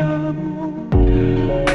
amo.